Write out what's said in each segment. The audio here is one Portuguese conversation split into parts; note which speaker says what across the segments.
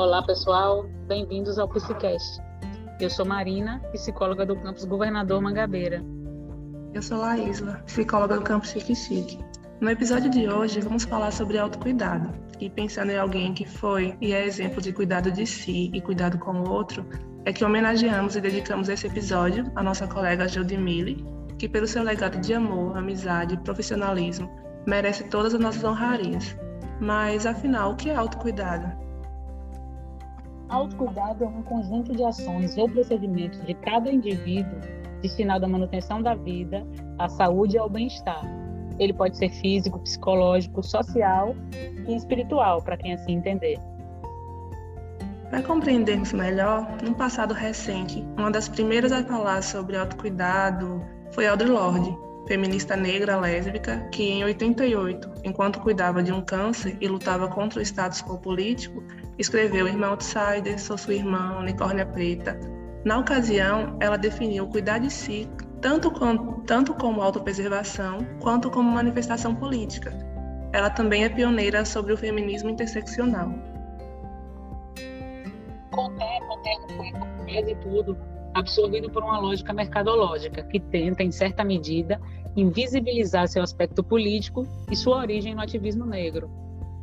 Speaker 1: Olá, pessoal. Bem-vindos ao Psicast. Eu sou Marina, psicóloga do campus Governador Mangabeira.
Speaker 2: Eu sou Laísla, psicóloga do campus Chique Chique. No episódio de hoje, vamos falar sobre autocuidado. E pensando em alguém que foi e é exemplo de cuidado de si e cuidado com o outro, é que homenageamos e dedicamos esse episódio à nossa colega Mille, que pelo seu legado de amor, amizade e profissionalismo, merece todas as nossas honrarias. Mas, afinal, o que é autocuidado?
Speaker 1: Autocuidado é um conjunto de ações ou procedimentos de cada indivíduo destinado à manutenção da vida, à saúde e ao bem-estar. Ele pode ser físico, psicológico, social e espiritual, para quem assim entender.
Speaker 2: Para compreendermos melhor, num passado recente, uma das primeiras a falar sobre autocuidado foi Audre Lorde, feminista negra lésbica que, em 88, enquanto cuidava de um câncer e lutava contra o status quo político, escreveu Irmã Outsider, Sou Sua Irmã, Unicórnia Preta. Na ocasião, ela definiu cuidar de si tanto, com, tanto como autopreservação quanto como manifestação política. Ela também é pioneira sobre o feminismo interseccional.
Speaker 1: Com o tempo, o termo foi, quase tudo, absorvido por uma lógica mercadológica que tenta, em certa medida, invisibilizar seu aspecto político e sua origem no ativismo negro.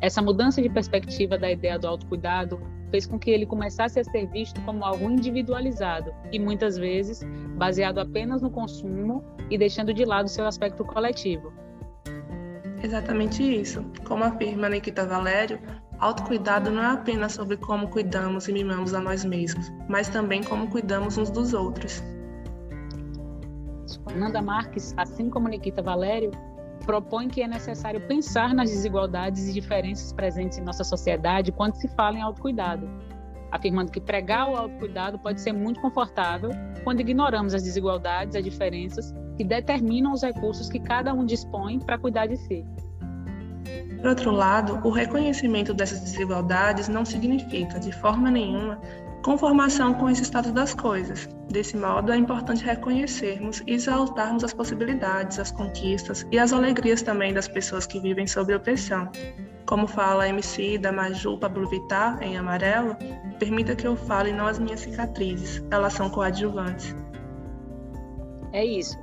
Speaker 1: Essa mudança de perspectiva da ideia do autocuidado fez com que ele começasse a ser visto como algo individualizado e muitas vezes baseado apenas no consumo e deixando de lado seu aspecto coletivo.
Speaker 2: Exatamente isso. Como afirma Nikita Valério, autocuidado não é apenas sobre como cuidamos e mimamos a nós mesmos, mas também como cuidamos uns dos outros.
Speaker 1: Nanda Marques, assim como Nikita Valério, propõe que é necessário pensar nas desigualdades e diferenças presentes em nossa sociedade quando se fala em autocuidado, afirmando que pregar o autocuidado pode ser muito confortável quando ignoramos as desigualdades, as diferenças que determinam os recursos que cada um dispõe para cuidar de si.
Speaker 2: Por outro lado, o reconhecimento dessas desigualdades não significa, de forma nenhuma, conformação com esse estado das coisas. Desse modo, é importante reconhecermos e exaltarmos as possibilidades, as conquistas e as alegrias também das pessoas que vivem sob opressão. Como fala a MC da Maju Pablo Vittar, em amarelo, permita que eu fale não as minhas cicatrizes, elas são coadjuvantes.
Speaker 1: É isso.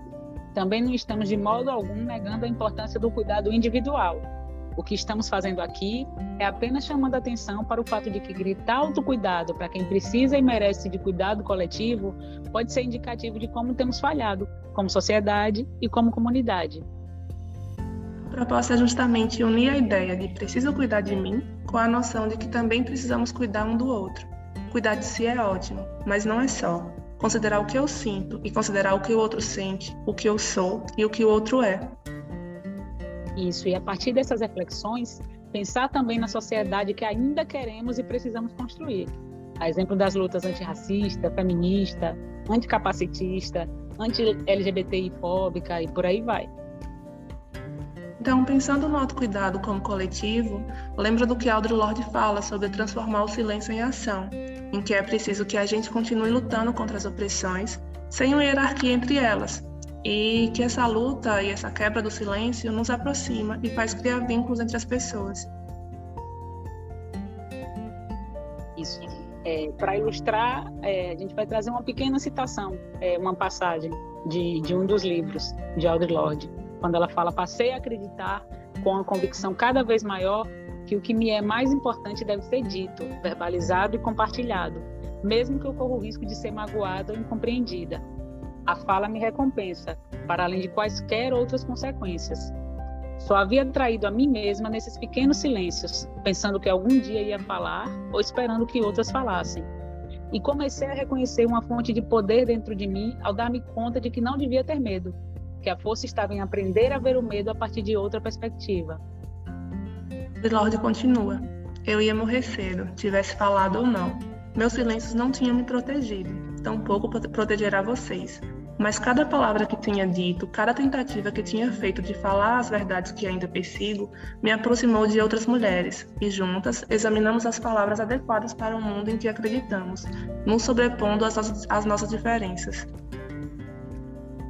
Speaker 1: Também não estamos de modo algum negando a importância do cuidado individual, o que estamos fazendo aqui é apenas chamando atenção para o fato de que gritar autocuidado para quem precisa e merece de cuidado coletivo pode ser indicativo de como temos falhado, como sociedade e como comunidade.
Speaker 2: A proposta é justamente unir a ideia de preciso cuidar de mim com a noção de que também precisamos cuidar um do outro. Cuidar de si é ótimo, mas não é só. Considerar o que eu sinto e considerar o que o outro sente, o que eu sou e o que o outro é
Speaker 1: isso. E a partir dessas reflexões, pensar também na sociedade que ainda queremos e precisamos construir. A exemplo das lutas antirracista, feminista, anticapacitista, anti-LGBTI-fóbica e por aí vai.
Speaker 2: Então, pensando no autocuidado como coletivo, lembra do que Audre Lorde fala sobre transformar o silêncio em ação, em que é preciso que a gente continue lutando contra as opressões, sem uma hierarquia entre elas, e que essa luta e essa quebra do silêncio nos aproxima e faz criar vínculos entre as pessoas.
Speaker 1: Isso. É, Para ilustrar, é, a gente vai trazer uma pequena citação, é, uma passagem de, de um dos livros de Audre Lorde, quando ela fala: Passei a acreditar com a convicção cada vez maior que o que me é mais importante deve ser dito, verbalizado e compartilhado, mesmo que eu corra o risco de ser magoada ou incompreendida. A fala me recompensa, para além de quaisquer outras consequências. Só havia traído a mim mesma nesses pequenos silêncios, pensando que algum dia ia falar ou esperando que outras falassem. E comecei a reconhecer uma fonte de poder dentro de mim ao dar-me conta de que não devia ter medo, que a força estava em aprender a ver o medo a partir de outra perspectiva.
Speaker 2: Lorde continua. Eu ia morrer cedo, tivesse falado ou não. Meus silêncios não tinham me protegido, tampouco protegerá vocês. Mas cada palavra que tinha dito, cada tentativa que tinha feito de falar as verdades que ainda persigo, me aproximou de outras mulheres, e juntas examinamos as palavras adequadas para o mundo em que acreditamos, nos sobrepondo às nossas, nossas diferenças.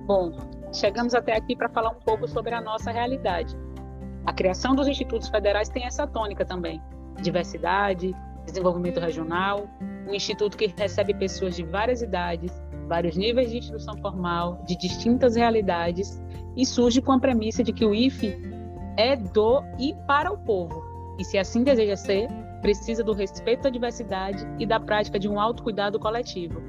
Speaker 1: Bom, chegamos até aqui para falar um pouco sobre a nossa realidade. A criação dos institutos federais tem essa tônica também: diversidade, desenvolvimento regional, um instituto que recebe pessoas de várias idades, vários níveis de instrução formal, de distintas realidades, e surge com a premissa de que o IFE é do e para o povo, e se assim deseja ser, precisa do respeito à diversidade e da prática de um autocuidado coletivo.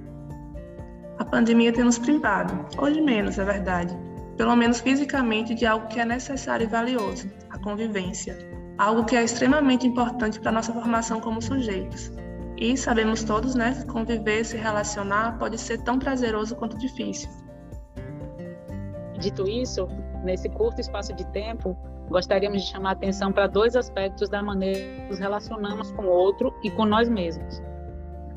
Speaker 2: A pandemia tem nos privado, hoje menos, é verdade, pelo menos fisicamente, de algo que é necessário e valioso, a convivência, algo que é extremamente importante para a nossa formação como sujeitos. E sabemos todos, né, conviver, se relacionar pode ser tão prazeroso quanto difícil.
Speaker 1: Dito isso, nesse curto espaço de tempo, gostaríamos de chamar a atenção para dois aspectos da maneira que nos relacionamos com o outro e com nós mesmos.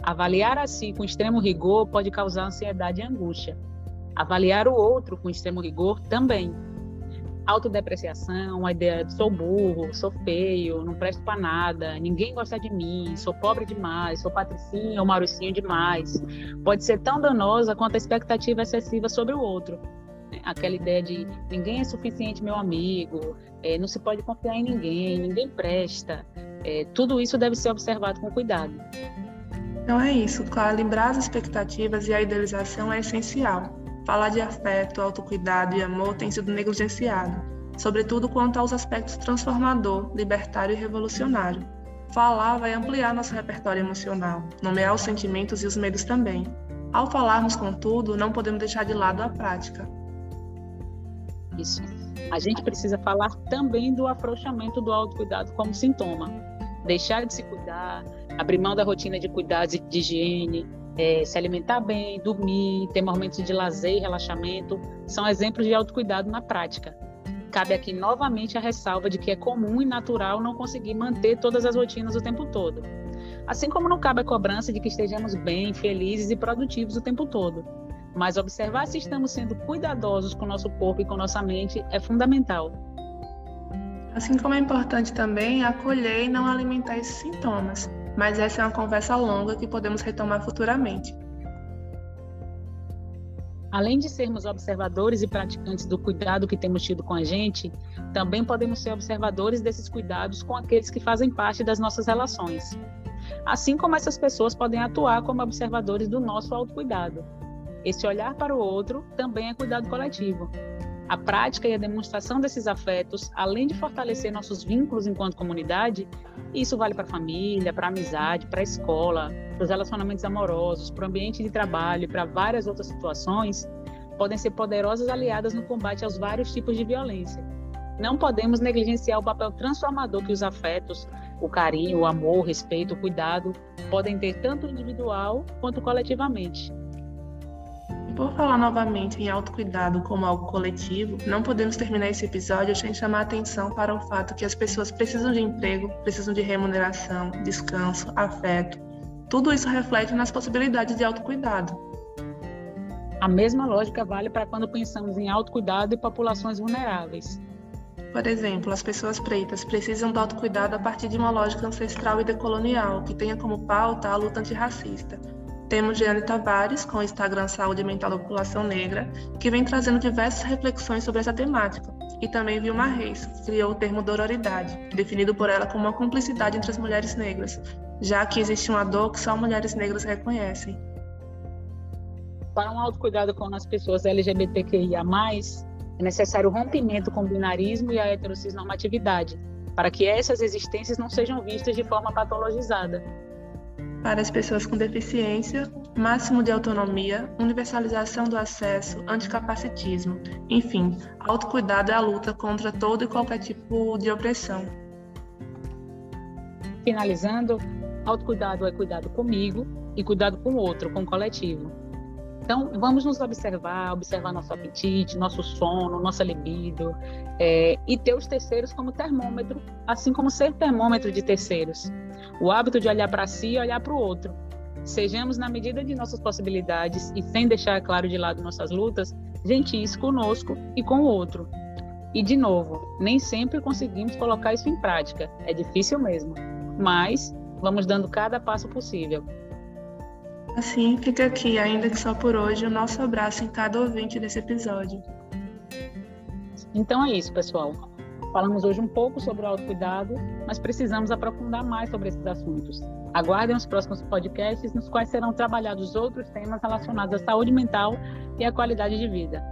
Speaker 1: Avaliar a si com extremo rigor pode causar ansiedade e angústia. Avaliar o outro com extremo rigor também. Autodepreciação, a ideia de sou burro, sou feio, não presto para nada, ninguém gosta de mim, sou pobre demais, sou patricinha ou mauricinho demais, pode ser tão danosa quanto a expectativa excessiva sobre o outro aquela ideia de ninguém é suficiente meu amigo, é, não se pode confiar em ninguém, ninguém presta. É, tudo isso deve ser observado com cuidado.
Speaker 2: Então é isso, calibrar as expectativas e a idealização é essencial. Falar de afeto, autocuidado e amor tem sido negligenciado, sobretudo quanto aos aspectos transformador, libertário e revolucionário. Falar vai ampliar nosso repertório emocional, nomear os sentimentos e os medos também. Ao falarmos, contudo, não podemos deixar de lado a prática,
Speaker 1: isso. A gente precisa falar também do afrouxamento do autocuidado como sintoma. Deixar de se cuidar, abrir mão da rotina de cuidados e de higiene, é, se alimentar bem, dormir, ter momentos de lazer e relaxamento, são exemplos de autocuidado na prática. Cabe aqui novamente a ressalva de que é comum e natural não conseguir manter todas as rotinas o tempo todo. Assim como não cabe a cobrança de que estejamos bem, felizes e produtivos o tempo todo. Mas observar se estamos sendo cuidadosos com nosso corpo e com nossa mente é fundamental.
Speaker 2: Assim como é importante também acolher e não alimentar esses sintomas, mas essa é uma conversa longa que podemos retomar futuramente.
Speaker 1: Além de sermos observadores e praticantes do cuidado que temos tido com a gente, também podemos ser observadores desses cuidados com aqueles que fazem parte das nossas relações. Assim como essas pessoas podem atuar como observadores do nosso autocuidado. Esse olhar para o outro também é cuidado coletivo. A prática e a demonstração desses afetos, além de fortalecer nossos vínculos enquanto comunidade, isso vale para a família, para a amizade, para a escola, para os relacionamentos amorosos, para o ambiente de trabalho e para várias outras situações, podem ser poderosas aliadas no combate aos vários tipos de violência. Não podemos negligenciar o papel transformador que os afetos, o carinho, o amor, o respeito, o cuidado podem ter tanto individual quanto coletivamente.
Speaker 2: Por falar novamente em autocuidado como algo coletivo, não podemos terminar esse episódio sem chamar atenção para o fato que as pessoas precisam de emprego, precisam de remuneração, descanso, afeto. Tudo isso reflete nas possibilidades de autocuidado.
Speaker 1: A mesma lógica vale para quando pensamos em autocuidado e populações vulneráveis.
Speaker 2: Por exemplo, as pessoas pretas precisam do autocuidado a partir de uma lógica ancestral e decolonial que tenha como pauta a luta antirracista temos Jeane Tavares, com o Instagram Saúde Mental da População Negra, que vem trazendo diversas reflexões sobre essa temática. E também Vilma Reis, que criou o termo dororidade, definido por ela como uma cumplicidade entre as mulheres negras, já que existe uma dor que só mulheres negras reconhecem.
Speaker 1: Para um autocuidado com as pessoas LGBTQIA+, é necessário o rompimento com o binarismo e a heterossexualidade, para que essas existências não sejam vistas de forma patologizada,
Speaker 2: para as pessoas com deficiência, máximo de autonomia, universalização do acesso, anticapacitismo. Enfim, autocuidado é a luta contra todo e qualquer tipo de opressão.
Speaker 1: Finalizando, autocuidado é cuidado comigo e cuidado com o outro, com o coletivo. Então, vamos nos observar, observar nosso apetite, nosso sono, nossa libido, é, e ter os terceiros como termômetro, assim como ser termômetro de terceiros. O hábito de olhar para si e olhar para o outro. Sejamos, na medida de nossas possibilidades e sem deixar claro de lado nossas lutas, gentis conosco e com o outro. E, de novo, nem sempre conseguimos colocar isso em prática, é difícil mesmo, mas vamos dando cada passo possível.
Speaker 2: Assim, fica aqui, ainda que só por hoje, o nosso abraço em cada ouvinte desse episódio.
Speaker 1: Então é isso, pessoal. Falamos hoje um pouco sobre o autocuidado, mas precisamos aprofundar mais sobre esses assuntos. Aguardem os próximos podcasts, nos quais serão trabalhados outros temas relacionados à saúde mental e à qualidade de vida.